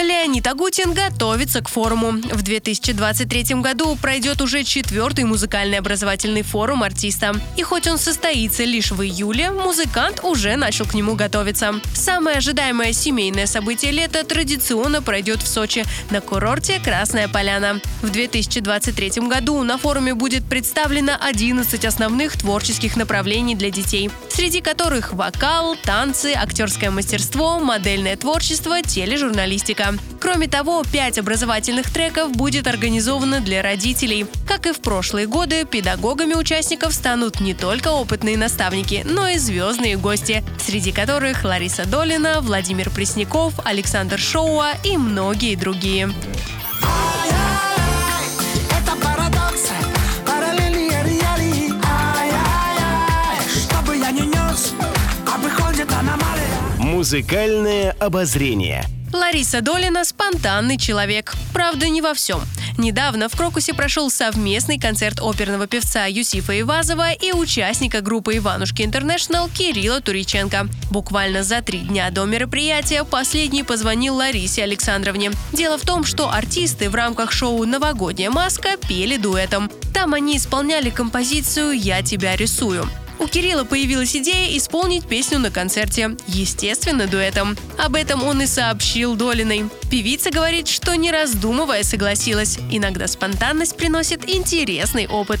Леонид Агутин готовится к форуму. В 2023 году пройдет уже четвертый музыкальный образовательный форум артиста. И хоть он состоится лишь в июле, музыкант уже начал к нему готовиться. Самое ожидаемое семейное событие лета традиционно пройдет в Сочи на курорте Красная Поляна. В 2023 году на форуме будет представлено 11 основных творческих направлений для детей, среди которых вокал, танцы, актерское мастерство, модельное творчество, тележурналистика. Кроме того, пять образовательных треков будет организовано для родителей. Как и в прошлые годы, педагогами участников станут не только опытные наставники, но и звездные гости, среди которых Лариса Долина, Владимир Пресняков, Александр Шоуа и многие другие. А. Музыкальное обозрение. Лариса Долина – спонтанный человек. Правда, не во всем. Недавно в Крокусе прошел совместный концерт оперного певца Юсифа Ивазова и участника группы «Иванушки Интернешнл» Кирилла Туриченко. Буквально за три дня до мероприятия последний позвонил Ларисе Александровне. Дело в том, что артисты в рамках шоу «Новогодняя маска» пели дуэтом. Там они исполняли композицию «Я тебя рисую». У Кирилла появилась идея исполнить песню на концерте, естественно, дуэтом. Об этом он и сообщил Долиной. Певица говорит, что не раздумывая согласилась. Иногда спонтанность приносит интересный опыт.